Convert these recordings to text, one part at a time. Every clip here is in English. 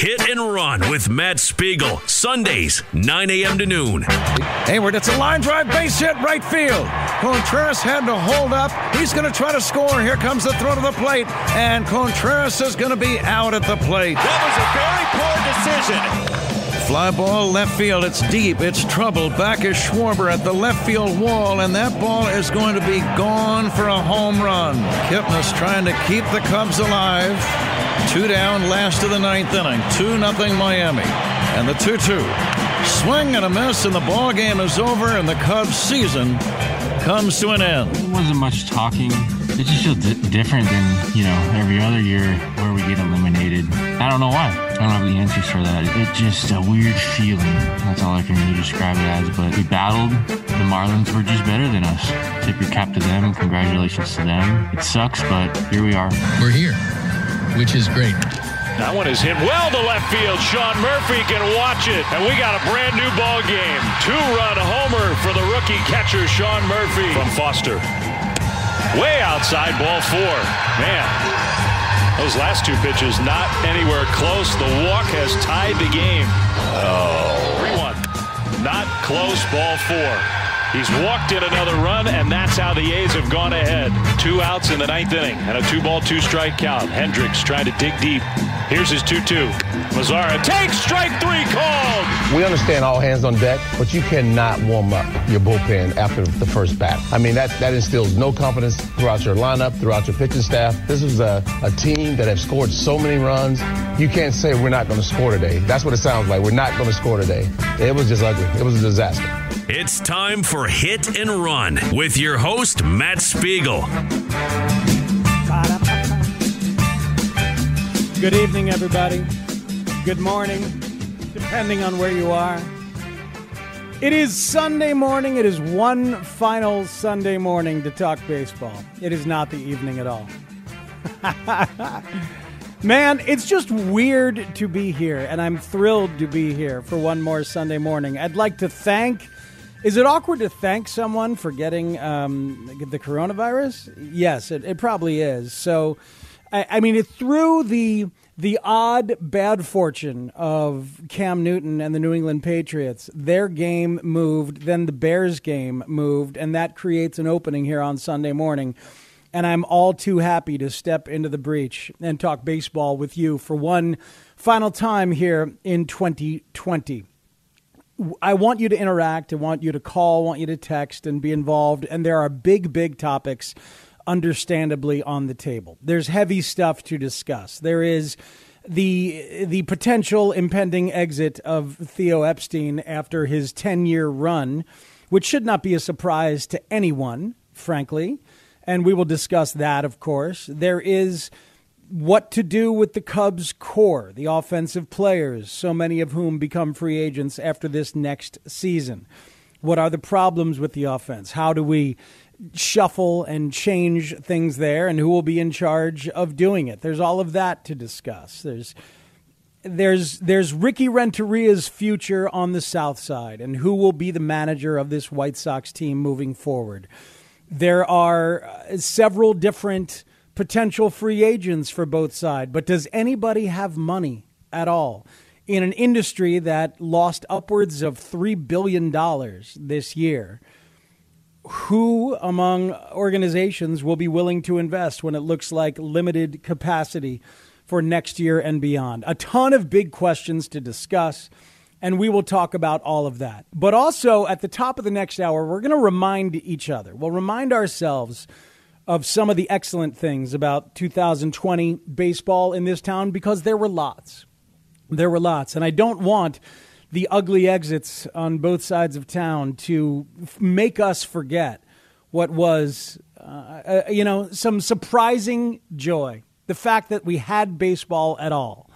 Hit and Run with Matt Spiegel. Sundays, 9 a.m. to noon. Heyward, it's a line drive base hit right field. Contreras had to hold up. He's going to try to score. Here comes the throw to the plate, and Contreras is going to be out at the plate. That was a very poor decision. Fly ball left field. It's deep. It's trouble. Back is Schwarber at the left field wall, and that ball is going to be gone for a home run. Kipnis trying to keep the Cubs alive. Two down, last of the ninth inning. 2 nothing Miami. And the 2 2. Swing and a miss, and the ball game is over, and the Cubs season comes to an end. It wasn't much talking. It just feels di- different than, you know, every other year where we get eliminated. I don't know why. I don't have the answers for that. It's just a weird feeling. That's all I can really describe it as. But we battled. The Marlins were just better than us. Tip your cap to them. Congratulations to them. It sucks, but here we are. We're here, which is great. That one is hit well to left field. Sean Murphy can watch it. And we got a brand new ball game. Two-run homer for the rookie catcher, Sean Murphy. From Foster. Way outside, ball four. Man, those last two pitches not anywhere close. The walk has tied the game. Oh. 3-1. Not close, ball four. He's walked in another run, and that's how the A's have gone ahead. Two outs in the ninth inning, and a two-ball, two-strike count. Hendricks trying to dig deep. Here's his 2-2. Mazara takes strike three called. We understand all hands on deck, but you cannot warm up your bullpen after the first bat. I mean, that, that instills no confidence throughout your lineup, throughout your pitching staff. This is a, a team that have scored so many runs. You can't say we're not going to score today. That's what it sounds like. We're not going to score today. It was just ugly. It was a disaster. It's time for Hit and Run with your host, Matt Spiegel. Good evening, everybody. Good morning, depending on where you are. It is Sunday morning. It is one final Sunday morning to talk baseball. It is not the evening at all. Man, it's just weird to be here, and I'm thrilled to be here for one more Sunday morning. I'd like to thank. Is it awkward to thank someone for getting um, the coronavirus? Yes, it, it probably is. So, I, I mean, it threw the the odd bad fortune of Cam Newton and the New England Patriots. Their game moved, then the Bears game moved, and that creates an opening here on Sunday morning. And I'm all too happy to step into the breach and talk baseball with you for one final time here in 2020. I want you to interact. I want you to call. I want you to text and be involved. And there are big, big topics understandably on the table. There's heavy stuff to discuss. There is the the potential impending exit of Theo Epstein after his 10-year run, which should not be a surprise to anyone, frankly. And we will discuss that, of course. There is what to do with the Cubs core, the offensive players, so many of whom become free agents after this next season. What are the problems with the offense? How do we shuffle and change things there and who will be in charge of doing it. There's all of that to discuss. There's there's there's Ricky Renteria's future on the south side and who will be the manager of this White Sox team moving forward. There are uh, several different potential free agents for both sides, but does anybody have money at all? In an industry that lost upwards of $3 billion this year, who among organizations will be willing to invest when it looks like limited capacity for next year and beyond? A ton of big questions to discuss, and we will talk about all of that. But also, at the top of the next hour, we're going to remind each other, we'll remind ourselves of some of the excellent things about 2020 baseball in this town because there were lots. There were lots. And I don't want the ugly exits on both sides of town to f- make us forget what was uh, uh, you know, some surprising joy. The fact that we had baseball at all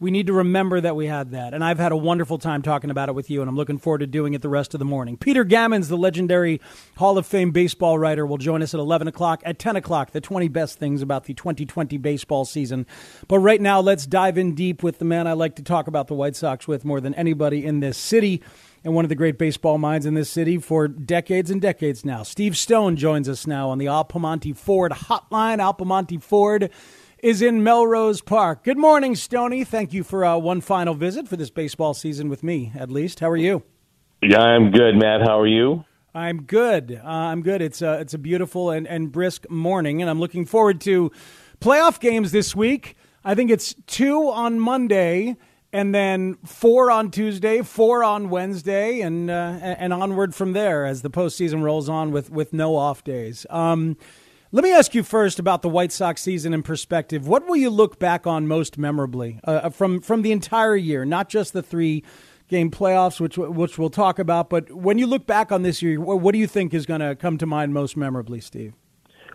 we need to remember that we had that. And I've had a wonderful time talking about it with you, and I'm looking forward to doing it the rest of the morning. Peter Gammons, the legendary Hall of Fame baseball writer, will join us at 11 o'clock. At 10 o'clock, the 20 best things about the 2020 baseball season. But right now, let's dive in deep with the man I like to talk about the White Sox with more than anybody in this city and one of the great baseball minds in this city for decades and decades now. Steve Stone joins us now on the Al Piemonte Ford hotline. Al Piemonte Ford is in Melrose Park. Good morning, Stony. Thank you for uh, one final visit for this baseball season with me, at least. How are you? Yeah, I'm good, Matt. How are you? I'm good. Uh, I'm good. It's a it's a beautiful and, and brisk morning, and I'm looking forward to playoff games this week. I think it's two on Monday, and then four on Tuesday, four on Wednesday, and uh, and onward from there as the postseason rolls on with with no off days. Um, let me ask you first about the White Sox season in perspective. What will you look back on most memorably uh, uh, from from the entire year, not just the three game playoffs, which which we'll talk about, but when you look back on this year, what do you think is going to come to mind most memorably, Steve?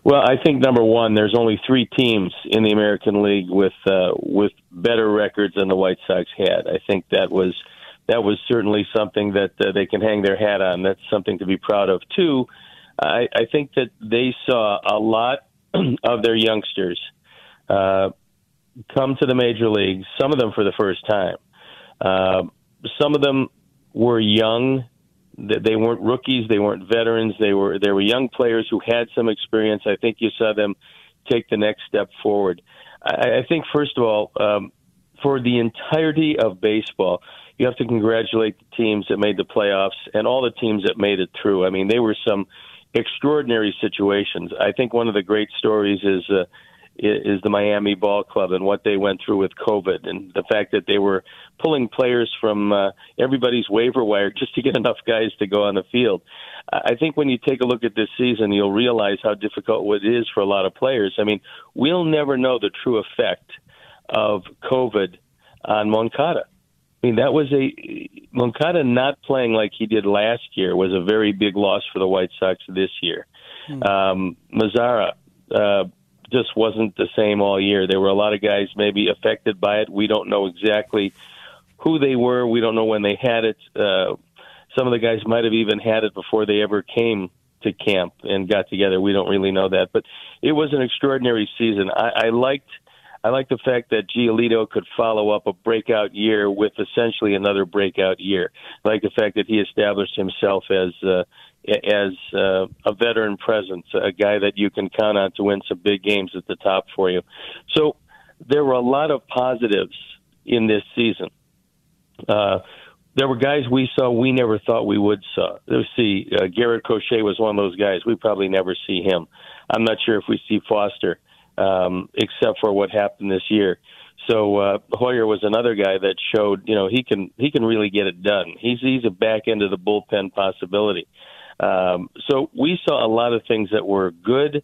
Well, I think number one, there's only three teams in the American League with uh, with better records than the White Sox had. I think that was that was certainly something that uh, they can hang their hat on. That's something to be proud of. Two I, I think that they saw a lot of their youngsters uh, come to the major leagues. Some of them for the first time. Uh, some of them were young. They weren't rookies. They weren't veterans. They were they were young players who had some experience. I think you saw them take the next step forward. I, I think first of all, um, for the entirety of baseball, you have to congratulate the teams that made the playoffs and all the teams that made it through. I mean, they were some extraordinary situations. I think one of the great stories is uh, is the Miami Ball Club and what they went through with COVID and the fact that they were pulling players from uh, everybody's waiver wire just to get enough guys to go on the field. I think when you take a look at this season, you'll realize how difficult it is for a lot of players. I mean, we'll never know the true effect of COVID on Moncada. I mean, that was a Moncada not playing like he did last year was a very big loss for the White Sox this year. Mm. Um, Mazara uh, just wasn't the same all year. There were a lot of guys maybe affected by it. We don't know exactly who they were. We don't know when they had it. Uh, some of the guys might have even had it before they ever came to camp and got together. We don't really know that, but it was an extraordinary season. I, I liked I like the fact that Giolito could follow up a breakout year with essentially another breakout year. I like the fact that he established himself as uh, as uh, a veteran presence, a guy that you can count on to win some big games at the top for you. So there were a lot of positives in this season. Uh, there were guys we saw we never thought we would saw. Let's see, uh, Garrett Crochet was one of those guys. We probably never see him. I'm not sure if we see Foster um, except for what happened this year. So uh, Heuer was another guy that showed, you know, he can he can really get it done. He's he's a back end of the bullpen possibility. Um, so we saw a lot of things that were good.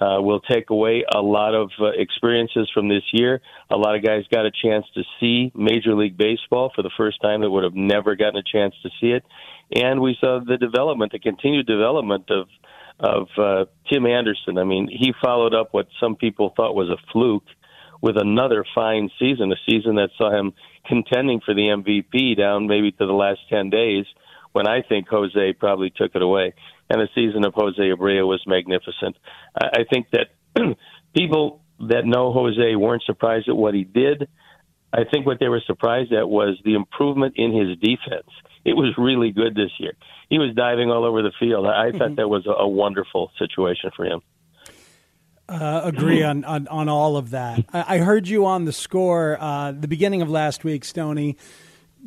Uh, we'll take away a lot of uh, experiences from this year. A lot of guys got a chance to see Major League Baseball for the first time that would have never gotten a chance to see it. And we saw the development, the continued development of of uh, Tim Anderson. I mean, he followed up what some people thought was a fluke with another fine season, a season that saw him contending for the MVP down maybe to the last 10 days when I think Jose probably took it away. And the season of Jose Abreu was magnificent. I, I think that people that know Jose weren't surprised at what he did. I think what they were surprised at was the improvement in his defense. It was really good this year he was diving all over the field. I thought mm-hmm. that was a, a wonderful situation for him. Uh, agree on, on, on all of that. I, I heard you on the score uh, the beginning of last week, Stony,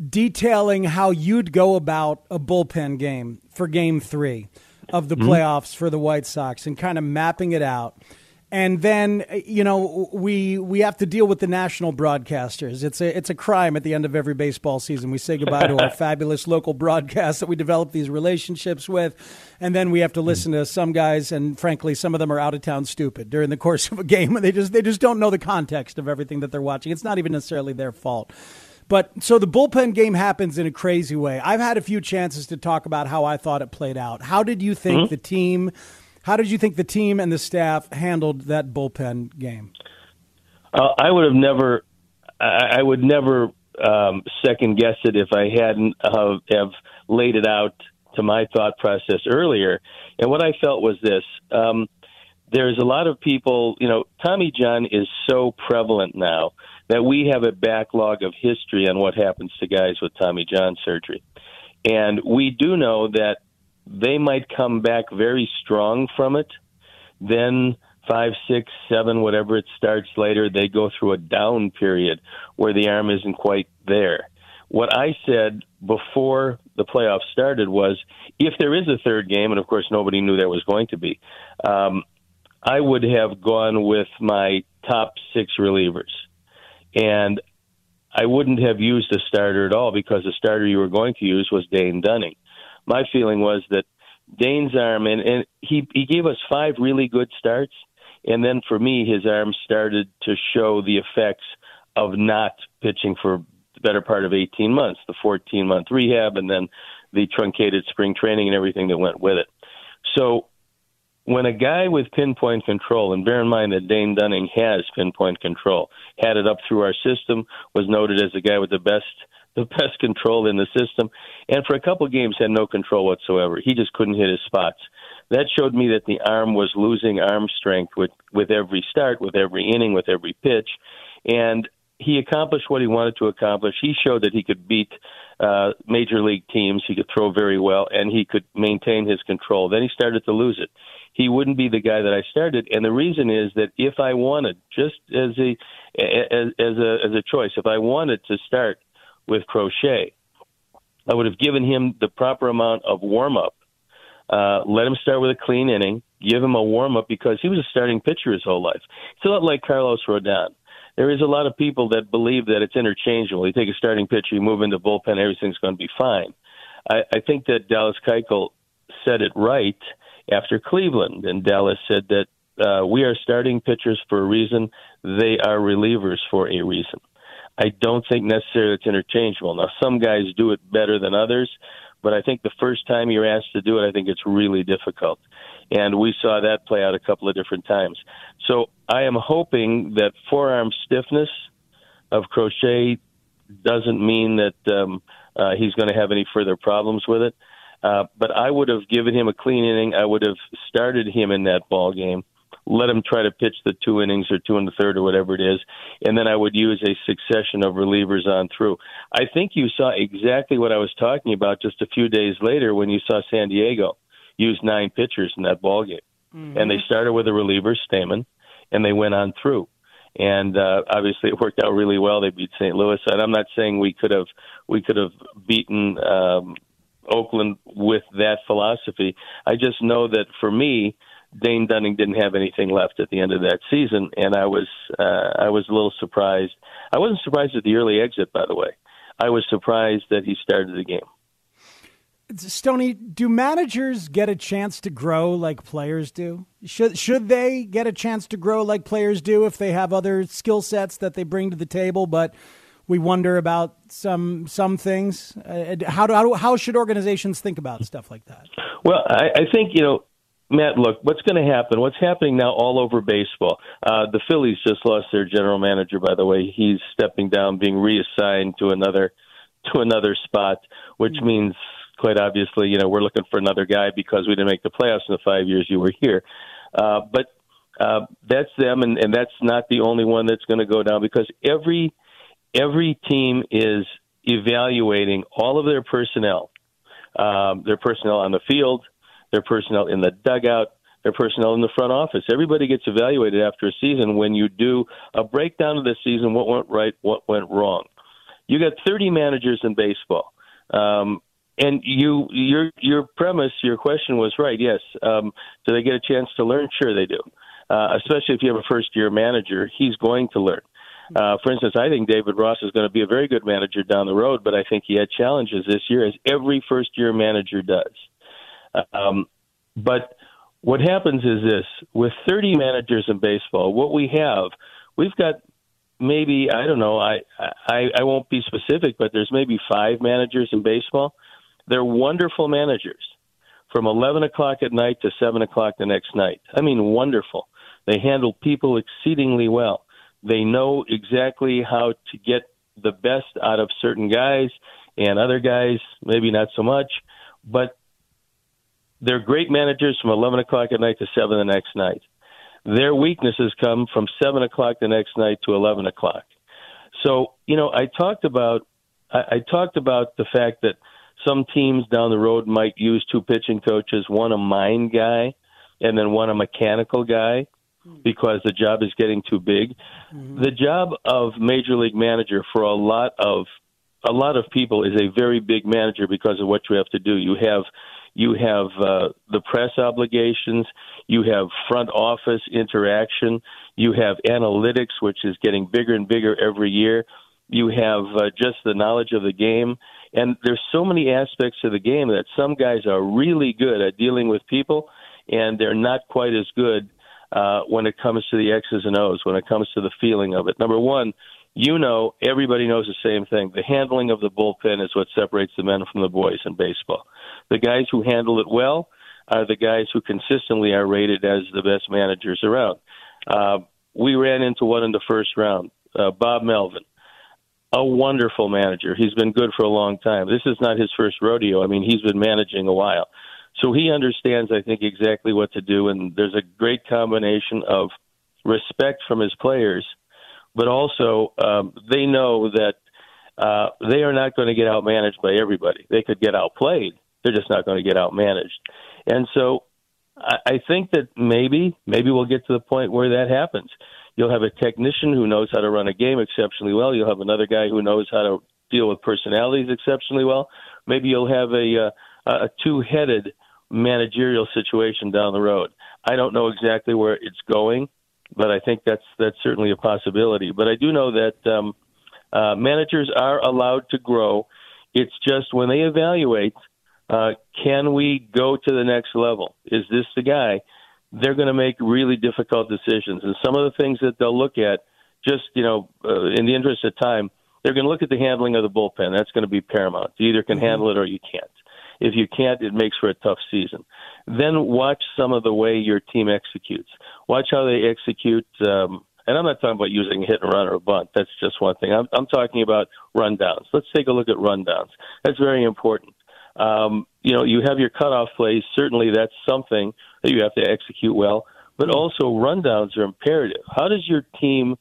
detailing how you'd go about a bullpen game for Game Three of the mm-hmm. playoffs for the White Sox and kind of mapping it out and then you know we we have to deal with the national broadcasters. It's a it's a crime at the end of every baseball season. We say goodbye to our fabulous local broadcasts that we develop these relationships with, and then we have to listen to some guys, and frankly, some of them are out of town stupid during the course of a game, and they just they just don't know the context of everything that they're watching. It's not even necessarily their fault. But so the bullpen game happens in a crazy way. I've had a few chances to talk about how I thought it played out. How did you think mm-hmm. the team? How did you think the team and the staff handled that bullpen game? Uh, I would have never, I, I would never um, second guess it if I hadn't have laid it out to my thought process earlier. And what I felt was this. Um, there's a lot of people, you know, Tommy John is so prevalent now that we have a backlog of history on what happens to guys with Tommy John surgery. And we do know that they might come back very strong from it. Then five, six, seven, whatever it starts later, they go through a down period where the arm isn't quite there. What I said before the playoffs started was if there is a third game, and of course nobody knew there was going to be, um, I would have gone with my top six relievers. And I wouldn't have used a starter at all because the starter you were going to use was Dane Dunning. My feeling was that Dane's arm, and, and he, he gave us five really good starts. And then for me, his arm started to show the effects of not pitching for the better part of 18 months, the 14 month rehab, and then the truncated spring training and everything that went with it. So when a guy with pinpoint control, and bear in mind that Dane Dunning has pinpoint control, had it up through our system, was noted as the guy with the best the best control in the system, and for a couple games had no control whatsoever. He just couldn't hit his spots. That showed me that the arm was losing arm strength with with every start, with every inning, with every pitch, and he accomplished what he wanted to accomplish. He showed that he could beat uh, major league teams. He could throw very well, and he could maintain his control. Then he started to lose it he wouldn't be the guy that I started. And the reason is that if I wanted, just as a as, as a as a choice, if I wanted to start with Crochet, I would have given him the proper amount of warm up. Uh, let him start with a clean inning. Give him a warm up because he was a starting pitcher his whole life. It's a lot like Carlos Rodon. There is a lot of people that believe that it's interchangeable. You take a starting pitcher, you move into bullpen, everything's going to be fine. I, I think that Dallas Keuchel said it right after Cleveland. And Dallas said that uh, we are starting pitchers for a reason. They are relievers for a reason. I don't think necessarily it's interchangeable. Now, some guys do it better than others, but I think the first time you're asked to do it, I think it's really difficult. And we saw that play out a couple of different times. So I am hoping that forearm stiffness of Crochet doesn't mean that um, uh, he's going to have any further problems with it. Uh, but I would have given him a clean inning. I would have started him in that ball game, let him try to pitch the two innings or two and the third or whatever it is, and then I would use a succession of relievers on through. I think you saw exactly what I was talking about just a few days later when you saw San Diego use nine pitchers in that ball game, mm-hmm. and they started with a reliever, Stammen, and they went on through and uh, obviously it worked out really well. They beat St. Louis, and I'm not saying we could have we could have beaten um, Oakland with that philosophy. I just know that for me, Dane Dunning didn't have anything left at the end of that season, and I was uh, I was a little surprised. I wasn't surprised at the early exit, by the way. I was surprised that he started the game. Stony, do managers get a chance to grow like players do? Should should they get a chance to grow like players do if they have other skill sets that they bring to the table, but we wonder about some some things. Uh, how, do, how, how should organizations think about stuff like that? Well, I, I think you know, Matt. Look, what's going to happen? What's happening now all over baseball? Uh, the Phillies just lost their general manager. By the way, he's stepping down, being reassigned to another to another spot, which mm-hmm. means quite obviously, you know, we're looking for another guy because we didn't make the playoffs in the five years you were here. Uh, but uh, that's them, and, and that's not the only one that's going to go down because every every team is evaluating all of their personnel, um, their personnel on the field, their personnel in the dugout, their personnel in the front office. Everybody gets evaluated after a season when you do a breakdown of the season, what went right, what went wrong. You got 30 managers in baseball. Um, and you, your your premise, your question was right. Yes, um, do they get a chance to learn? Sure, they do. Uh, especially if you have a first year manager, he's going to learn. Uh, for instance, I think David Ross is going to be a very good manager down the road, but I think he had challenges this year, as every first year manager does. Um, but what happens is this with 30 managers in baseball, what we have, we've got maybe, I don't know, I, I, I won't be specific, but there's maybe five managers in baseball. They're wonderful managers from 11 o'clock at night to 7 o'clock the next night. I mean, wonderful. They handle people exceedingly well. They know exactly how to get the best out of certain guys and other guys, maybe not so much. But they're great managers from 11 o'clock at night to 7 the next night. Their weaknesses come from 7 o'clock the next night to 11 o'clock. So, you know, I talked about I, I talked about the fact that some teams down the road might use two pitching coaches, one a mind guy and then one a mechanical guy because the job is getting too big. Mm-hmm. The job of major league manager for a lot of a lot of people is a very big manager because of what you have to do. You have you have uh, the press obligations, you have front office interaction, you have analytics, which is getting bigger and bigger every year. You have uh, just the knowledge of the game, and there's so many aspects of the game that some guys are really good at dealing with people, and they're not quite as good uh, when it comes to the X's and O's, when it comes to the feeling of it. Number one, you know, everybody knows the same thing. The handling of the bullpen is what separates the men from the boys in baseball. The guys who handle it well are the guys who consistently are rated as the best managers around. Uh, we ran into one in the first round, uh, Bob Melvin. A wonderful manager. He's been good for a long time. This is not his first rodeo. I mean, he's been managing a while. So he understands, I think, exactly what to do, and there's a great combination of respect from his players, but also um, they know that uh, they are not going to get outmanaged by everybody. They could get outplayed, they're just not going to get outmanaged. And so I, I think that maybe, maybe we'll get to the point where that happens. You'll have a technician who knows how to run a game exceptionally well. You'll have another guy who knows how to deal with personalities exceptionally well. Maybe you'll have a uh, a two-headed managerial situation down the road. I don't know exactly where it's going, but I think that's that's certainly a possibility. But I do know that um, uh, managers are allowed to grow. It's just when they evaluate, uh, can we go to the next level? Is this the guy? They're going to make really difficult decisions, and some of the things that they'll look at, just you know, uh, in the interest of time, they're going to look at the handling of the bullpen. That's going to be paramount. You either can mm-hmm. handle it or you can't. If you can't, it makes for a tough season. Then watch some of the way your team executes. Watch how they execute. Um, and I'm not talking about using a hit and run or a bunt. That's just one thing. I'm, I'm talking about rundowns. Let's take a look at rundowns. That's very important. Um, you know, you have your cutoff plays. Certainly, that's something that you have to execute well. But also, rundowns are imperative. How does your team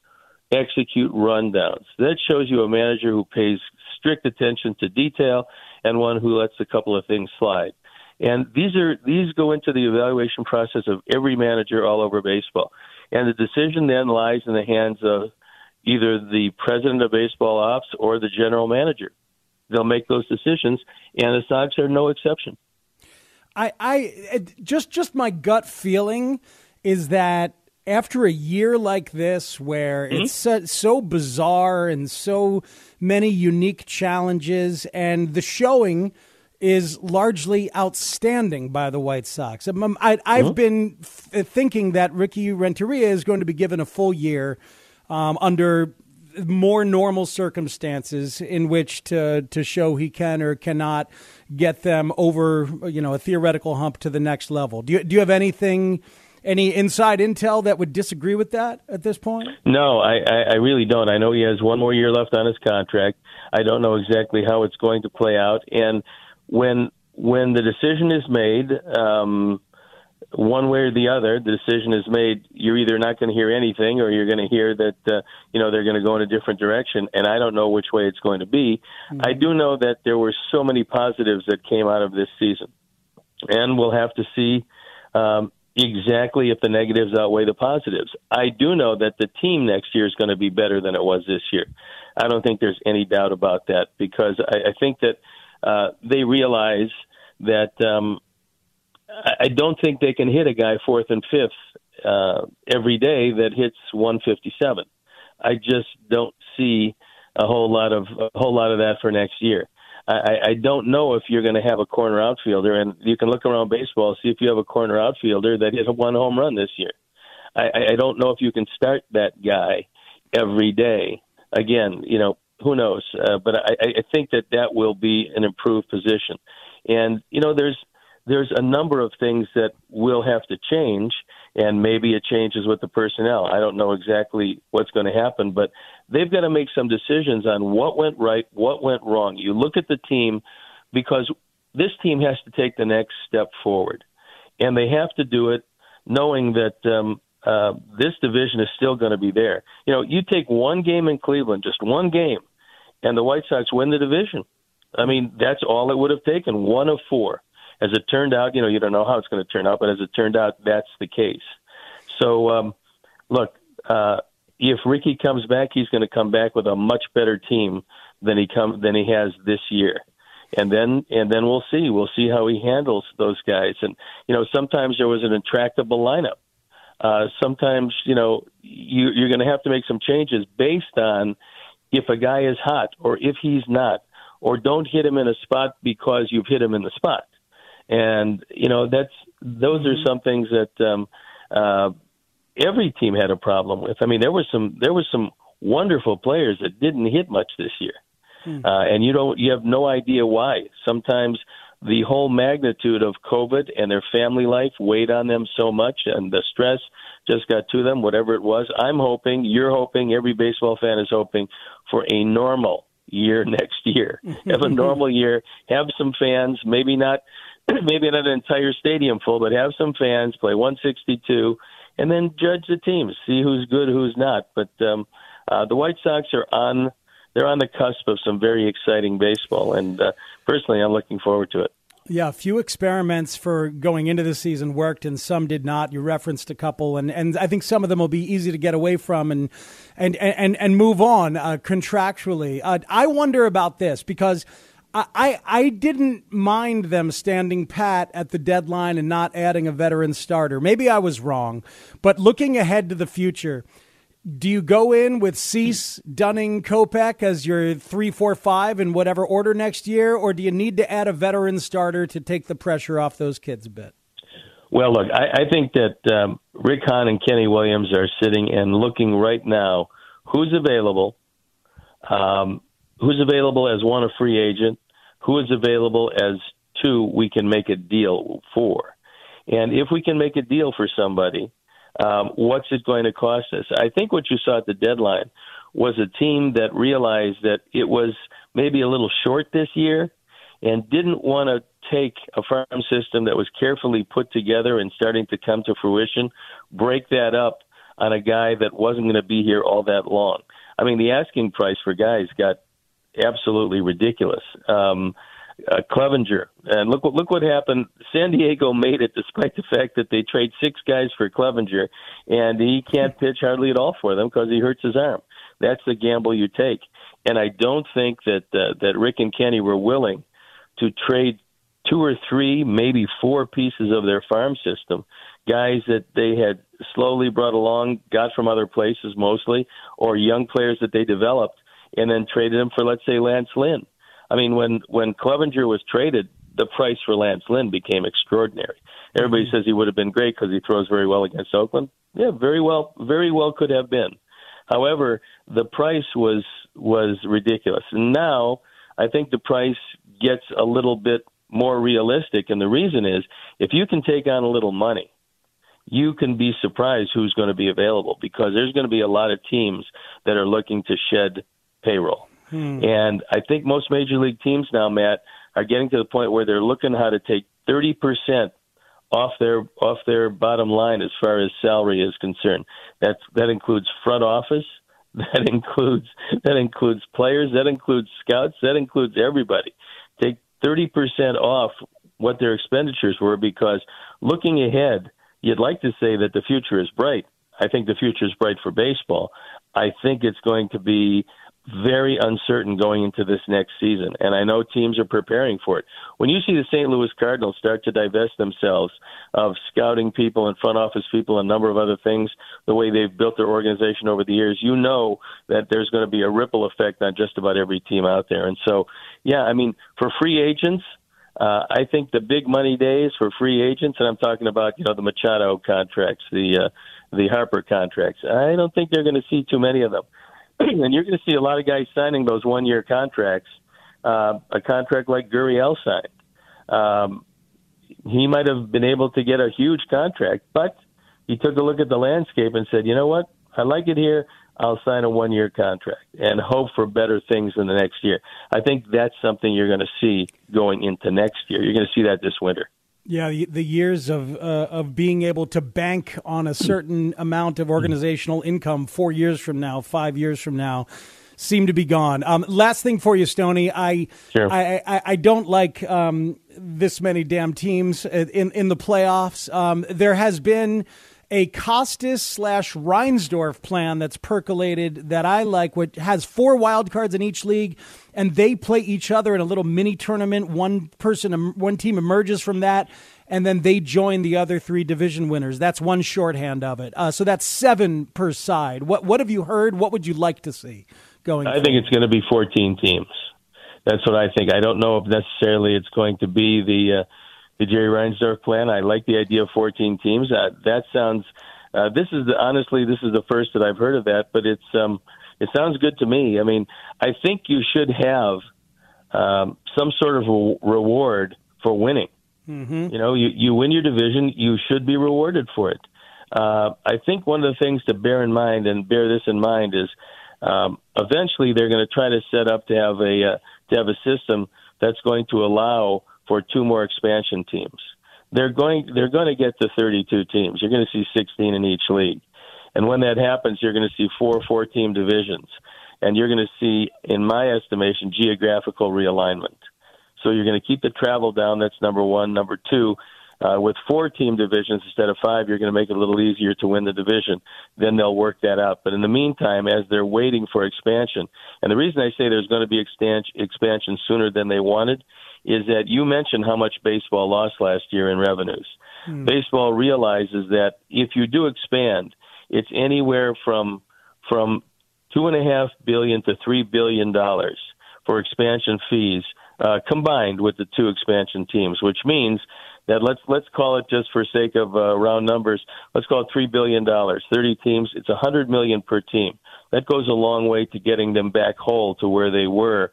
execute rundowns? That shows you a manager who pays strict attention to detail and one who lets a couple of things slide. And these are these go into the evaluation process of every manager all over baseball. And the decision then lies in the hands of either the president of baseball ops or the general manager. They'll make those decisions, and the Sox are no exception. I, I just just my gut feeling is that after a year like this, where mm-hmm. it's so, so, bizarre and so many unique challenges, and the showing is largely outstanding by the White Sox. I, have mm-hmm. been f- thinking that Ricky Renteria is going to be given a full year um, under more normal circumstances in which to to show he can or cannot get them over you know a theoretical hump to the next level. Do you do you have anything any inside intel that would disagree with that at this point? No, I, I, I really don't. I know he has one more year left on his contract. I don't know exactly how it's going to play out. And when when the decision is made, um, one way or the other, the decision is made. You're either not going to hear anything, or you're going to hear that uh, you know they're going to go in a different direction. And I don't know which way it's going to be. Mm-hmm. I do know that there were so many positives that came out of this season, and we'll have to see um, exactly if the negatives outweigh the positives. I do know that the team next year is going to be better than it was this year. I don't think there's any doubt about that because I, I think that uh, they realize that um, I don't think they can hit a guy fourth and fifth uh, every day that hits 157. I just don't see a whole lot of a whole lot of that for next year. I, I don't know if you're going to have a corner outfielder, and you can look around baseball see if you have a corner outfielder that hit one home run this year. I, I don't know if you can start that guy every day. Again, you know, who knows? Uh, but I, I think that that will be an improved position. And you know, there's there's a number of things that will have to change, and maybe it changes with the personnel. I don't know exactly what's going to happen, but they've got to make some decisions on what went right, what went wrong. You look at the team because this team has to take the next step forward, and they have to do it knowing that um, uh, this division is still going to be there. You know, you take one game in Cleveland, just one game, and the White Sox win the division. I mean, that's all it would have taken, one of four. As it turned out, you know, you don't know how it's going to turn out, but as it turned out, that's the case. So, um, look, uh, if Ricky comes back, he's going to come back with a much better team than he come than he has this year. And then and then we'll see. We'll see how he handles those guys. And you know, sometimes there was an intractable lineup. Uh, sometimes you know you, you're going to have to make some changes based on if a guy is hot or if he's not, or don't hit him in a spot because you've hit him in the spot. And you know that's those are some things that um, uh, every team had a problem with. I mean, there was some there was some wonderful players that didn't hit much this year, hmm. uh, and you don't you have no idea why. Sometimes the whole magnitude of COVID and their family life weighed on them so much, and the stress just got to them. Whatever it was, I'm hoping, you're hoping, every baseball fan is hoping for a normal year next year. have a normal year. Have some fans. Maybe not. Maybe not an entire stadium full, but have some fans play 162 and then judge the teams, see who's good, who's not. But um, uh, the White Sox are on they're on the cusp of some very exciting baseball, and uh, personally, I'm looking forward to it. Yeah, a few experiments for going into the season worked, and some did not. You referenced a couple, and, and I think some of them will be easy to get away from and and and and move on uh, contractually. Uh, I wonder about this because I, I didn't mind them standing pat at the deadline and not adding a veteran starter. Maybe I was wrong, but looking ahead to the future, do you go in with Cease, Dunning, Kopech as your three, four, five in whatever order next year, or do you need to add a veteran starter to take the pressure off those kids a bit? Well, look, I, I think that um, Rick Hahn and Kenny Williams are sitting and looking right now who's available, um, who's available as one a free agent, who is available as two we can make a deal for. And if we can make a deal for somebody, um, what's it going to cost us? I think what you saw at the deadline was a team that realized that it was maybe a little short this year and didn't want to take a farm system that was carefully put together and starting to come to fruition, break that up on a guy that wasn't going to be here all that long. I mean, the asking price for guys got absolutely ridiculous. Um, uh, Clevinger, and look what look what happened. San Diego made it despite the fact that they trade six guys for Clevinger, and he can't pitch hardly at all for them because he hurts his arm. That's the gamble you take, and I don't think that uh, that Rick and Kenny were willing to trade two or three, maybe four pieces of their farm system, guys that they had slowly brought along, got from other places mostly, or young players that they developed and then traded him for, let's say, Lance Lynn. I mean, when when Clevinger was traded, the price for Lance Lynn became extraordinary. Everybody mm-hmm. says he would have been great because he throws very well against Oakland. Yeah, very well, very well could have been. However, the price was was ridiculous. And now I think the price gets a little bit more realistic, and the reason is if you can take on a little money, you can be surprised who's going to be available because there's going to be a lot of teams that are looking to shed payroll. Hmm. And I think most major league teams now, Matt, are getting to the point where they're looking how to take 30% off their off their bottom line as far as salary is concerned. That's that includes front office, that includes that includes players, that includes scouts, that includes everybody. Take 30% off what their expenditures were because looking ahead, you'd like to say that the future is bright. I think the future is bright for baseball. I think it's going to be very uncertain going into this next season, and I know teams are preparing for it. When you see the St. Louis Cardinals start to divest themselves of scouting people and front office people and a number of other things, the way they've built their organization over the years, you know that there's going to be a ripple effect on just about every team out there. And so, yeah, I mean, for free agents, uh, I think the big money days for free agents, and I'm talking about you know the Machado contracts, the uh, the Harper contracts. I don't think they're going to see too many of them. and you're going to see a lot of guys signing those one year contracts. Uh, a contract like Gurriel signed. Um, he might have been able to get a huge contract, but he took a look at the landscape and said, you know what, I like it here. I'll sign a one year contract and hope for better things in the next year. I think that's something you're going to see going into next year. You're going to see that this winter. Yeah, the, the years of uh, of being able to bank on a certain amount of organizational income four years from now, five years from now, seem to be gone. Um, last thing for you, Stony, I sure. I, I, I don't like um, this many damn teams in in the playoffs. Um, there has been a Costas slash Reinsdorf plan that's percolated that I like, which has four wild cards in each league, and they play each other in a little mini tournament. One person, one team emerges from that, and then they join the other three division winners. That's one shorthand of it. Uh, so that's seven per side. What what have you heard? What would you like to see going? I think it's going to be 14 teams. That's what I think. I don't know if necessarily it's going to be the uh, the Jerry Reinsdorf plan. I like the idea of 14 teams. Uh, that sounds. Uh, this is the, honestly, this is the first that I've heard of that, but it's um, it sounds good to me. I mean, I think you should have um, some sort of re- reward for winning. Mm-hmm. You know, you you win your division, you should be rewarded for it. Uh, I think one of the things to bear in mind and bear this in mind is um, eventually they're going to try to set up to have a uh, to have a system that's going to allow for two more expansion teams. They're going they're going to get to 32 teams. You're going to see 16 in each league. And when that happens, you're going to see four four team divisions. And you're going to see in my estimation geographical realignment. So you're going to keep the travel down. That's number 1, number 2, uh, with four team divisions instead of five, you're going to make it a little easier to win the division. Then they'll work that out. But in the meantime, as they're waiting for expansion, and the reason I say there's going to be expansion sooner than they wanted is that you mentioned how much baseball lost last year in revenues. Hmm. Baseball realizes that if you do expand, it's anywhere from from two and a half billion to three billion dollars for expansion fees uh, combined with the two expansion teams, which means that let's let's call it just for sake of uh, round numbers, let's call it three billion dollars. Thirty teams, it's a hundred million per team. That goes a long way to getting them back whole to where they were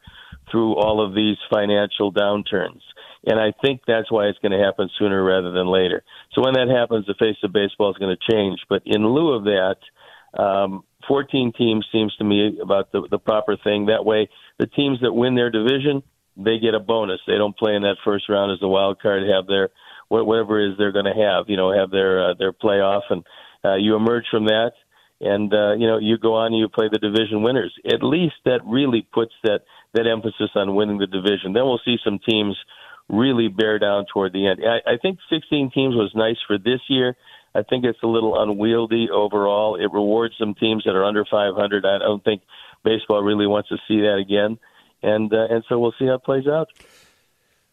through all of these financial downturns. And I think that's why it's going to happen sooner rather than later. So when that happens, the face of baseball is going to change. But in lieu of that, um, 14 teams seems to me about the, the proper thing. That way, the teams that win their division, they get a bonus. They don't play in that first round as the wild card, have their whatever it is they're going to have, you know, have their uh, their playoff, and uh, you emerge from that, and uh, you know, you go on and you play the division winners. At least that really puts that that emphasis on winning the division. Then we'll see some teams really bear down toward the end. I, I think 16 teams was nice for this year. I think it's a little unwieldy overall. It rewards some teams that are under 500. I don't think baseball really wants to see that again, and uh, and so we'll see how it plays out.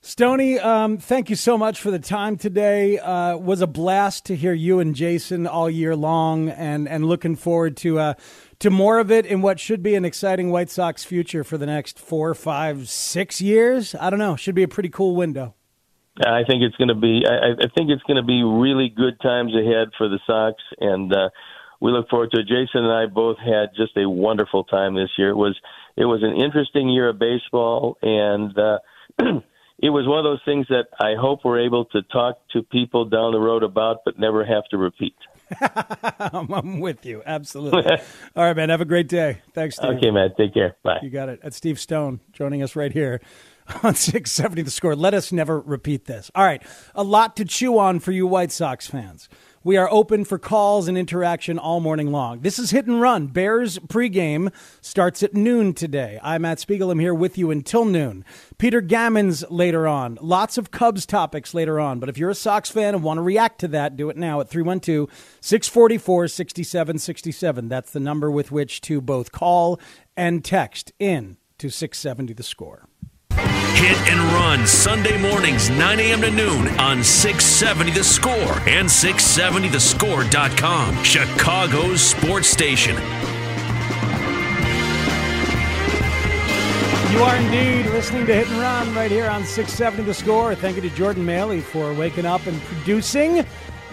Stony, um, thank you so much for the time today. Uh, was a blast to hear you and Jason all year long, and and looking forward to uh, to more of it in what should be an exciting White Sox future for the next four, five, six years. I don't know. Should be a pretty cool window. I think it's going to be. I, I think it's going to be really good times ahead for the Sox, and uh, we look forward to it. Jason and I both had just a wonderful time this year. It was it was an interesting year of baseball, and uh, it was one of those things that I hope we're able to talk to people down the road about, but never have to repeat. I'm with you. Absolutely. All right, man. Have a great day. Thanks, Steve. Okay, man. Take care. Bye. You got it. That's Steve Stone joining us right here on 670 The Score. Let us never repeat this. All right. A lot to chew on for you White Sox fans. We are open for calls and interaction all morning long. This is Hit and Run. Bears pregame starts at noon today. I'm Matt Spiegel. I'm here with you until noon. Peter Gammons later on. Lots of Cubs topics later on. But if you're a Sox fan and want to react to that, do it now at 312 644 6767. That's the number with which to both call and text in to 670 the score. Hit and Run Sunday mornings 9 a.m. to noon on 670 The Score and 670thescore.com. Chicago's sports station. You are indeed listening to Hit and Run right here on 670 The Score. Thank you to Jordan Maley for waking up and producing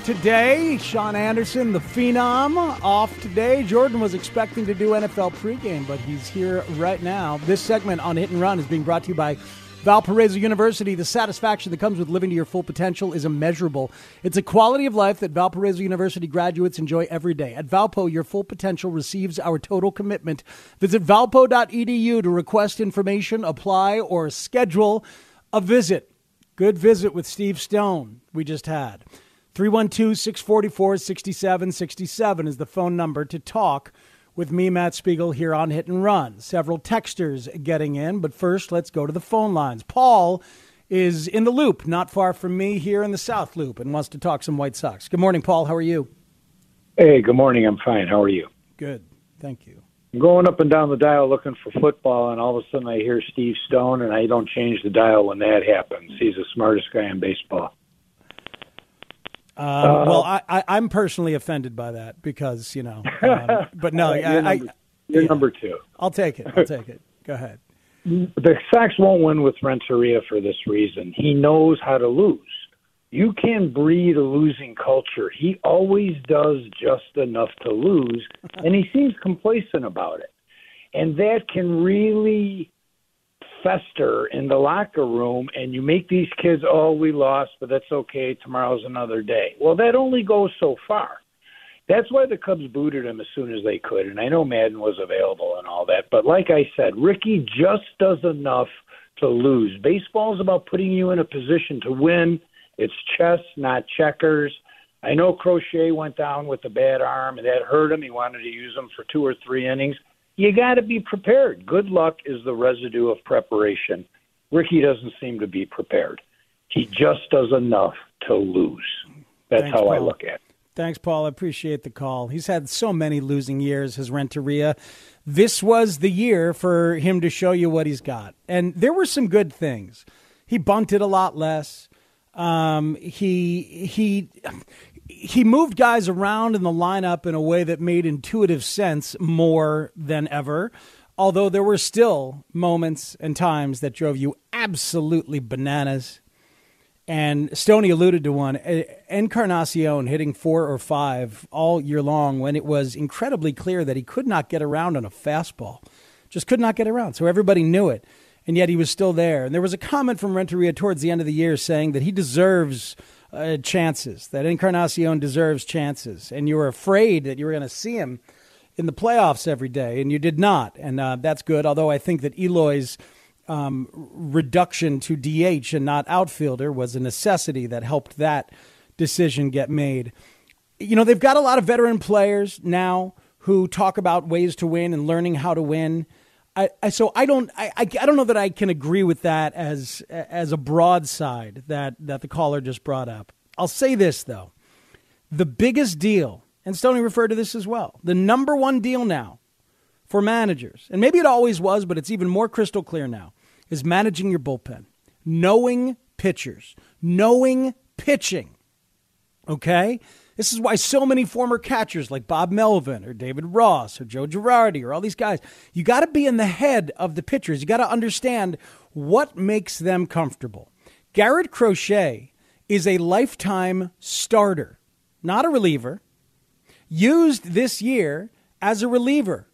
today. Sean Anderson, the phenom, off today. Jordan was expecting to do NFL pregame, but he's here right now. This segment on Hit and Run is being brought to you by Valparaiso University, the satisfaction that comes with living to your full potential is immeasurable. It's a quality of life that Valparaiso University graduates enjoy every day. At Valpo, your full potential receives our total commitment. Visit valpo.edu to request information, apply, or schedule a visit. Good visit with Steve Stone we just had. 312 644 6767 is the phone number to talk with me, Matt Spiegel, here on Hit and Run. Several texters getting in, but first, let's go to the phone lines. Paul is in the loop, not far from me here in the South Loop, and wants to talk some White Sox. Good morning, Paul. How are you? Hey, good morning. I'm fine. How are you? Good. Thank you. I'm going up and down the dial looking for football, and all of a sudden I hear Steve Stone, and I don't change the dial when that happens. He's the smartest guy in baseball. Um, uh, well, I, I, am personally offended by that because you know, um, but no, you're, I, number, I, you're yeah, number two. I'll take it. I'll take it. Go ahead. The Sox won't win with Renteria for this reason. He knows how to lose. You can breed a losing culture. He always does just enough to lose, and he seems complacent about it. And that can really fester in the locker room and you make these kids, oh, we lost, but that's okay. Tomorrow's another day. Well, that only goes so far. That's why the Cubs booted him as soon as they could. And I know Maddon was available and all that. But like I said, Ricky just does enough to lose. Baseball is about putting you in a position to win. It's chess, not checkers. I know Crochet went down with a bad arm and that hurt him. He wanted to use him for two or three innings you got to be prepared. Good luck is the residue of preparation. Ricky doesn't seem to be prepared. He just does enough to lose. That's Thanks, how Paul. I look at it. Thanks, Paul. I appreciate the call. He's had so many losing years, his Renteria. This was the year for him to show you what he's got. And there were some good things. He bunted a lot less. Um, he he he moved guys around in the lineup in a way that made intuitive sense more than ever. Although there were still moments and times that drove you absolutely bananas. And Stoney alluded to one Encarnacion hitting four or five all year long when it was incredibly clear that he could not get around on a fastball. Just could not get around. So everybody knew it. And yet he was still there. And there was a comment from Renteria towards the end of the year saying that he deserves uh, chances, that Encarnacion deserves chances, and you were afraid that you were going to see him in the playoffs every day, and you did not. And uh, that's good, although I think that Eloy's um, reduction to DH and not outfielder was a necessity that helped that decision get made. You know, they've got a lot of veteran players now who talk about ways to win and learning how to win. I, I, so I don't I, I don't know that I can agree with that as as a broadside that that the caller just brought up. I'll say this though, the biggest deal, and Stoney referred to this as well. The number one deal now for managers, and maybe it always was, but it's even more crystal clear now, is managing your bullpen, knowing pitchers, knowing pitching. Okay, this is why so many former catchers like Bob Melvin or David Ross or Joe Girardi or all these guys, you got to be in the head of the pitchers. You got to understand what makes them comfortable. Garrett Crochet is a lifetime starter, not a reliever, used this year as a reliever.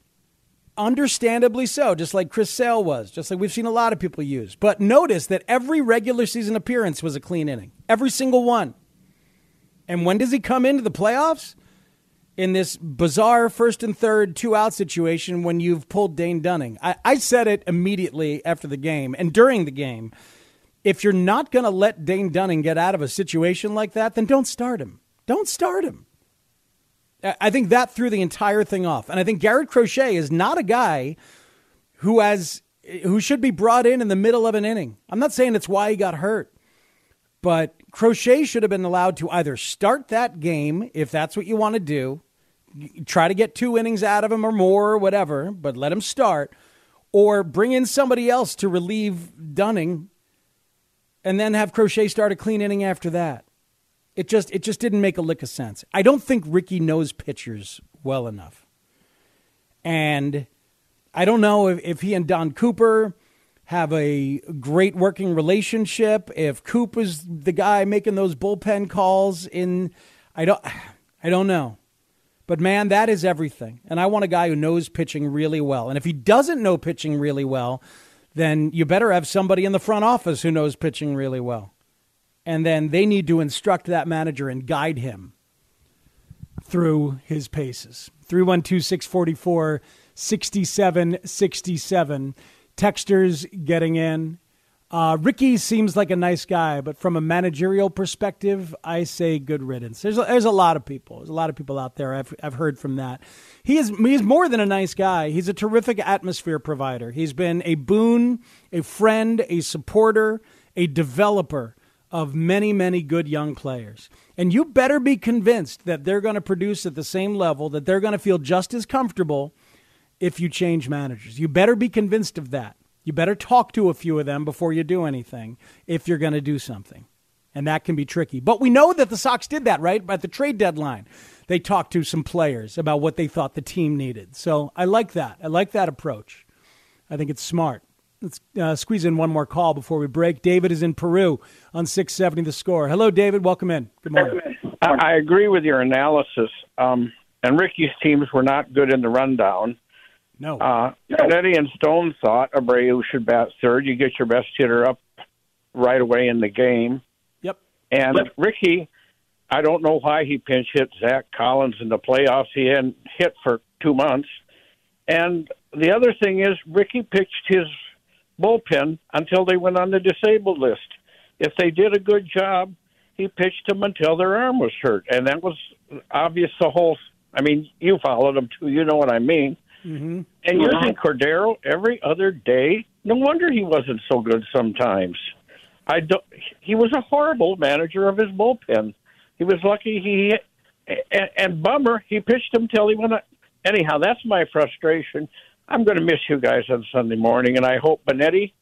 Understandably so, just like Chris Sale was, just like we've seen a lot of people use. But notice that every regular season appearance was a clean inning, every single one. And when does he come into the playoffs? In this bizarre first and third two out situation when you've pulled Dane Dunning. I, I said it immediately after the game and during the game. If you're not going to let Dane Dunning get out of a situation like that, then don't start him. Don't start him. I think that threw the entire thing off. And I think Garrett Crochet is not a guy who has who should be brought in in the middle of an inning. I'm not saying it's why he got hurt. But Crochet should have been allowed to either start that game if that's what you want to do, try to get two innings out of him or more or whatever, but let him start, or bring in somebody else to relieve Dunning and then have Crochet start a clean inning after that. It just it just didn't make a lick of sense. I don't think Ricky knows pitchers well enough. And I don't know if, if he and Don Cooper have a great working relationship. If Coop is the guy making those bullpen calls in I don't I don't know. But man, that is everything. And I want a guy who knows pitching really well. And if he doesn't know pitching really well, then you better have somebody in the front office who knows pitching really well. And then they need to instruct that manager and guide him through his paces. 312 644 6767. Texters getting in. Uh, Ricky seems like a nice guy, but from a managerial perspective, I say good riddance. There's a, there's a lot of people. There's a lot of people out there. I've, I've heard from that. He is he's more than a nice guy. He's a terrific atmosphere provider. He's been a boon, a friend, a supporter, a developer of many, many good young players. And you better be convinced that they're going to produce at the same level, that they're going to feel just as comfortable if you change managers. You better be convinced of that. You better talk to a few of them before you do anything if you're going to do something. And that can be tricky. But we know that the Sox did that, right? At the trade deadline, they talked to some players about what they thought the team needed. So I like that. I like that approach. I think it's smart. Let's uh, squeeze in one more call before we break. David is in Peru on 670 the score. Hello, David. Welcome in. Good morning. I agree with your analysis. Um, and Ricky's teams were not good in the rundown. No. Uh, Eddie and Stone thought Abreu should bat third. You get your best hitter up right away in the game. Yep. And yep. Ricky, I don't know why he pinch hit Zack Collins in the playoffs. He hadn't hit for two months. And the other thing is, Ricky pitched his bullpen until they went on the disabled list. If they did a good job, he pitched them until their arm was hurt. And that was obvious the whole. I mean, you followed him too. You know what I mean. Mm-hmm. And using Cordero every other day, no wonder he wasn't so good sometimes. I don't, he was a horrible manager of his bullpen. He was lucky he and, and Bummer he pitched him till he went. Anyhow, that's my frustration. I'm going to miss you guys on Sunday morning, and I hope Benetti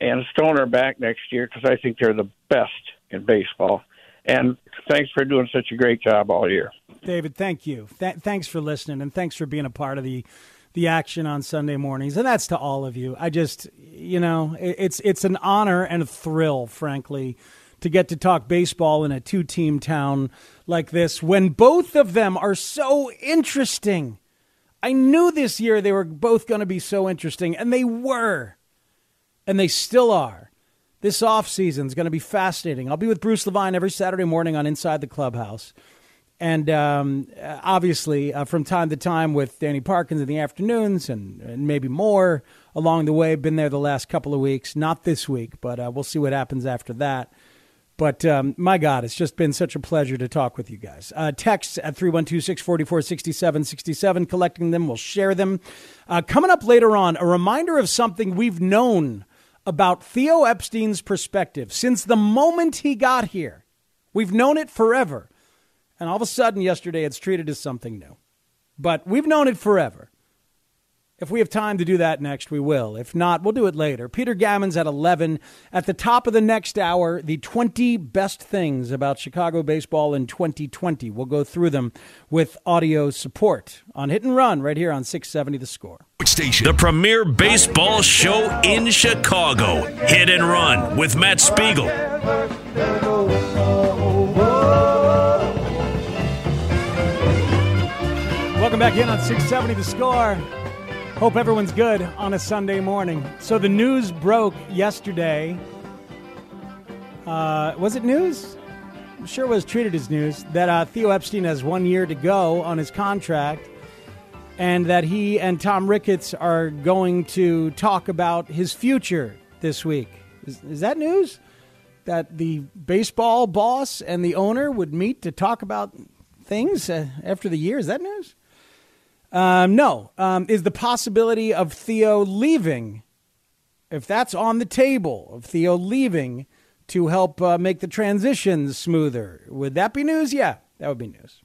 and Stone are back next year because I think they're the best in baseball. And thanks for doing such a great job all year. David, thank you. Th- thanks for listening, and thanks for being a part of the the action on Sunday mornings. And that's to all of you. I just, you know, it, it's it's an honor and a thrill, frankly, to get to talk baseball in a two team town like this when both of them are so interesting. I knew this year they were both going to be so interesting, and they were, and they still are. This offseason is going to be fascinating. I'll be with Bruce Levine every Saturday morning on Inside the Clubhouse. And um, obviously, uh, from time to time with Danny Parkins in the afternoons and, and, maybe more along the way. Been there the last couple of weeks, not this week, but uh, we'll see what happens after that. But um, my God, it's just been such a pleasure to talk with you guys. Uh, texts at 312 644 6767, collecting them. We'll share them. Uh, coming up later on, a reminder of something we've known about Theo Epstein's perspective since the moment he got here. We've known it forever. And all of a sudden, yesterday, it's treated as something new. But we've known it forever. If we have time to do that next, we will. If not, we'll do it later. Peter Gammons at 11. At the top of the next hour, the 20 best things about Chicago baseball in 2020. We'll go through them with audio support on Hit and Run right here on 670 The Score. Station. The premier baseball show in Chicago. Hit and Run with Matt Spiegel. Back in on 670 The Score. Hope everyone's good on a Sunday morning. So the news broke yesterday. Uh, was it news? I'm sure was treated as news that uh, Theo Epstein has one year to go on his contract, and that he and Tom Ricketts are going to talk about his future this week. Is, is that news? That the baseball boss and the owner would meet to talk about things uh, after the year? Is that news? Um, no. Um, is the possibility of Theo leaving, if that's on the table, of Theo leaving to help uh, make the transition smoother, would that be news? Yeah, that would be news.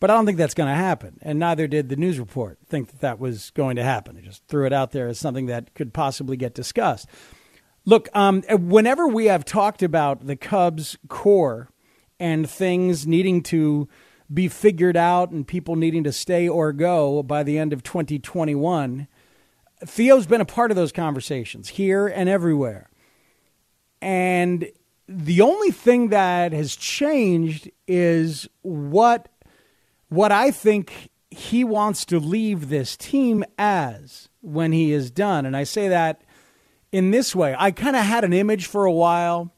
But I don't think that's going to happen. And neither did the news report think that that was going to happen. It just threw it out there as something that could possibly get discussed. Look, um, whenever we have talked about the Cubs core and things needing to be figured out and people needing to stay or go by the end of 2021. Theo's been a part of those conversations here and everywhere. And the only thing that has changed is what what I think he wants to leave this team as when he is done. And I say that in this way. I kind of had an image for a while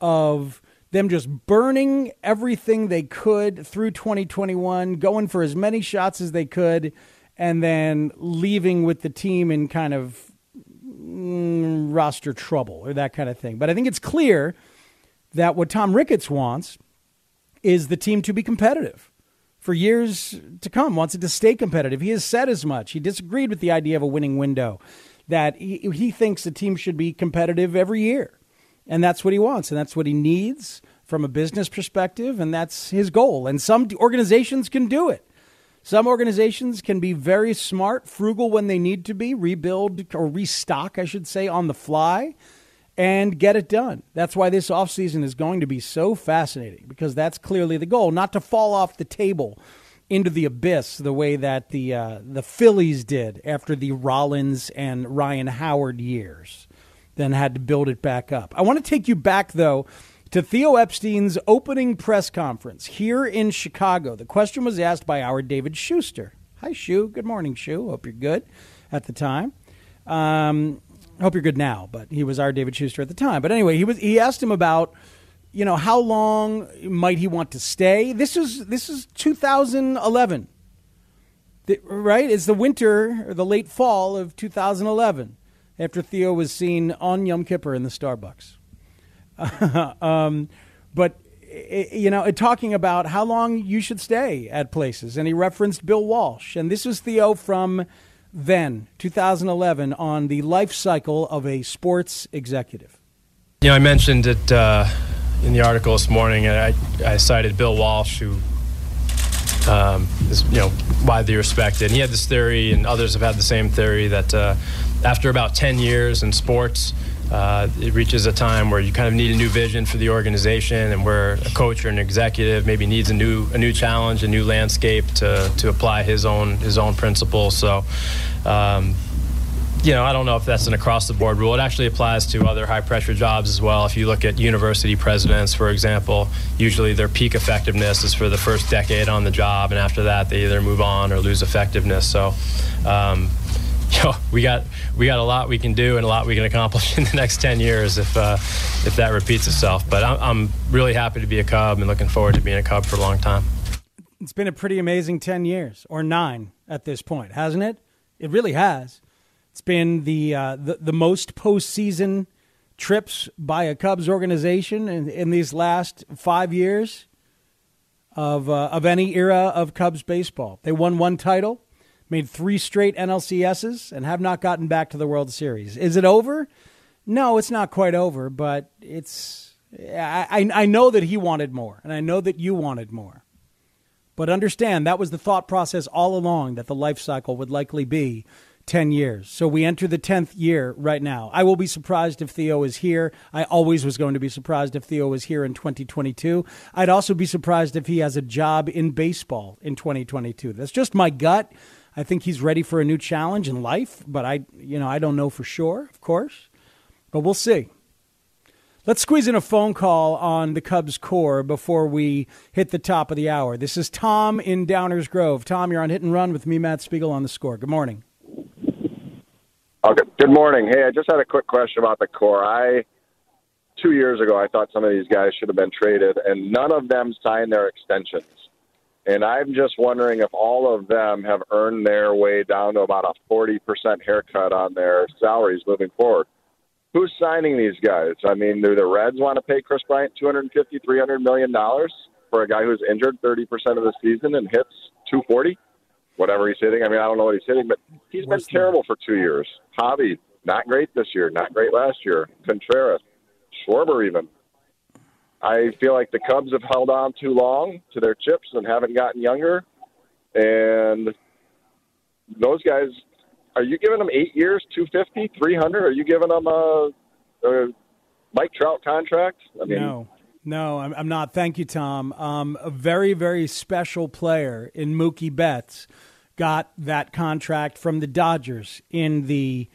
of them just burning everything they could through 2021, going for as many shots as they could, and then leaving with the team in kind of mm, roster trouble or that kind of thing. But I think it's clear that what Tom Ricketts wants is the team to be competitive for years to come, wants it to stay competitive. He has said as much. He disagreed with the idea of a winning window, that he, he thinks the team should be competitive every year. And that's what he wants, and that's what he needs from a business perspective, and that's his goal. And some organizations can do it. Some organizations can be very smart, frugal when they need to be, rebuild or restock, I should say, on the fly and get it done. That's why this offseason is going to be so fascinating because that's clearly the goal, not to fall off the table into the abyss the way that the uh, the Phillies did after the Rollins and Ryan Howard years, then had to build it back up. I want to take you back though to Theo Epstein's opening press conference here in Chicago. The question was asked by our David Schuster. Hi, Shu. Good morning, Shu. Hope you're good at the time. Um, hope you're good now, but he was our David Schuster at the time. But anyway, he was he asked him about you know how long might he want to stay. This is this is 2011, the, right? It's the winter or the late fall of 2011 after Theo was seen on Yom Kippur in the Starbucks. um, but you know, talking about how long you should stay at places, and he referenced Bill Walsh, and this was Theo from then, 2011, on the life cycle of a sports executive? You know, I mentioned it uh, in the article this morning, and I, I cited Bill Walsh, who um, is you know widely respected. And he had this theory, and others have had the same theory that uh, after about 10 years in sports, uh, it reaches a time where you kind of need a new vision for the organization, and where a coach or an executive maybe needs a new a new challenge, a new landscape to to apply his own his own principles. So. Um, you know, I don't know if that's an across the board rule. It actually applies to other high pressure jobs as well. If you look at university presidents, for example, usually their peak effectiveness is for the first decade on the job, and after that, they either move on or lose effectiveness. So, um, you know, we got we got a lot we can do and a lot we can accomplish in the next 10 years if uh, if that repeats itself. But I'm, I'm really happy to be a Cub and looking forward to being a Cub for a long time. It's been a pretty amazing 10 years or nine at this point, hasn't it? It really has. It's been the uh, the, the most postseason trips by a Cubs organization in, in these last five years of uh, of any era of Cubs baseball. They won one title made three straight NLCSs, and have not gotten back to the World Series. Is it over? No, it's not quite over, but it's. I, I know that he wanted more, and I know that you wanted more. But understand that was the thought process all along that the life cycle would likely be 10 years. So we enter the 10th year right now. I will be surprised if Theo is here. I always was going to be surprised if Theo was here in 2022. I'd also be surprised if he has a job in baseball in 2022. That's just my gut. I think he's ready for a new challenge in life, but I, you know, I don't know for sure, of course, but we'll see. Let's squeeze in a phone call on the Cubs core before we hit the top of the hour. This is Tom in Downers Grove. Tom, you're on Hit and Run with me, Matt Spiegel, on the score. Good morning. Okay. Good morning. Hey, I just had a quick question about the core. I two years ago I thought some of these guys should have been traded, and none of them signed their extensions. And I'm just wondering if all of them have earned their way down to about a 40% haircut on their salaries moving forward. Who's signing these guys? I mean, do the Reds want to pay Kris Bryant 250, 300 million dollars for a guy who's injured 30% of the season and hits 240? Whatever he's hitting. I mean, I don't know what he's hitting, but he's been terrible for two years. Javy, not great this year, not great last year. Contreras, Schwarber even. I feel like the Cubs have held on too long to their chips and haven't gotten younger. And those guys, are you giving them eight years, 250, 300? Are you giving them a, a Mike Trout contract? I mean, no. No, I'm, I'm not. Thank you, Tom. Um, a very, very special player in Mookie Betts got that contract from the Dodgers in the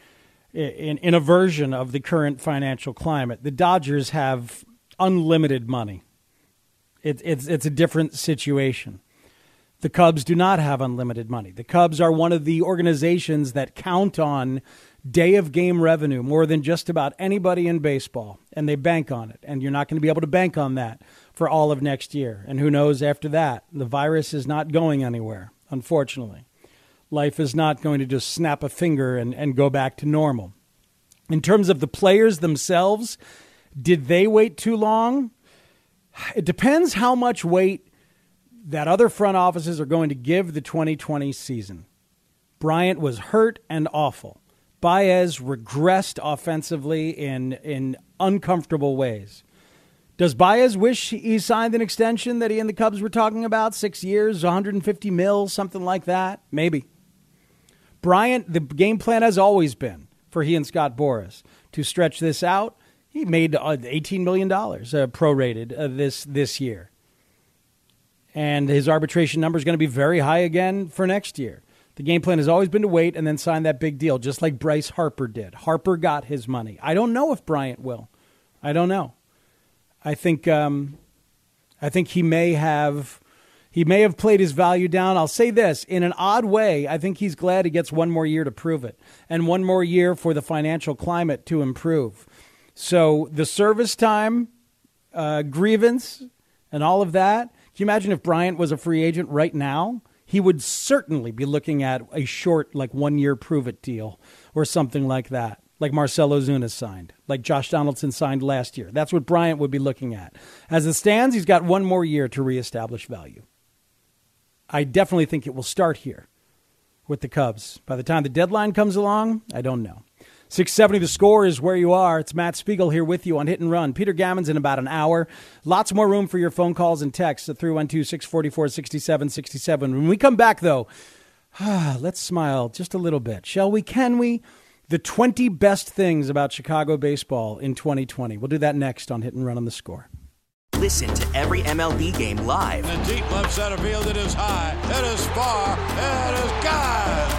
in, in a version of the current financial climate. The Dodgers have unlimited money. It, it's it's a different situation. The Cubs do not have unlimited money. The Cubs are one of the organizations that count on day of game revenue more than just about anybody in baseball, and they bank on it. And you're not going to be able to bank on that for all of next year. And who knows after that? The virus is not going anywhere, unfortunately. Life is not going to just snap a finger and, and go back to normal. In terms of the players themselves, did they wait too long? It depends how much weight that other front offices are going to give the 2020 season. Bryant was hurt and awful. Baez regressed offensively in, in uncomfortable ways. Does Baez wish he signed an extension that he and the Cubs were talking about? Six years, 150 mil, something like that? Maybe. Bryant, the game plan has always been for he and Scott Boras to stretch this out. He made uh, $18 million uh, prorated uh, this, this year. And his arbitration number is going to be very high again for next year. The game plan has always been to wait and then sign that big deal, just like Bryce Harper did. Harper got his money. I don't know if Bryant will. I don't know. I think um, I think he may have he may have played his value down. I'll say this in an odd way. I think he's glad he gets one more year to prove it and one more year for the financial climate to improve. So the service time uh, grievance and all of that. Can you imagine if Bryant was a free agent right now? he would certainly be looking at a short, like one year prove it deal or something like that, like Marcell Ozuna signed, like Josh Donaldson signed last year. That's what Bryant would be looking at. As it stands, he's got one more year to reestablish value. I definitely think it will start here with the Cubs. By the time the deadline comes along, I don't know. 670 the score is where you are. It's Matt Spiegel here with you on Hit and Run. Peter Gammons in about an hour. Lots more room for your phone calls and texts at 312 644 6767. When we come back, though, let's smile just a little bit. Shall we? Can we? The 20 best things about Chicago baseball in 2020. We'll do that next on Hit and Run on the score. Listen to every MLB game live. In the deep left center field, it is high, it is far, it is God.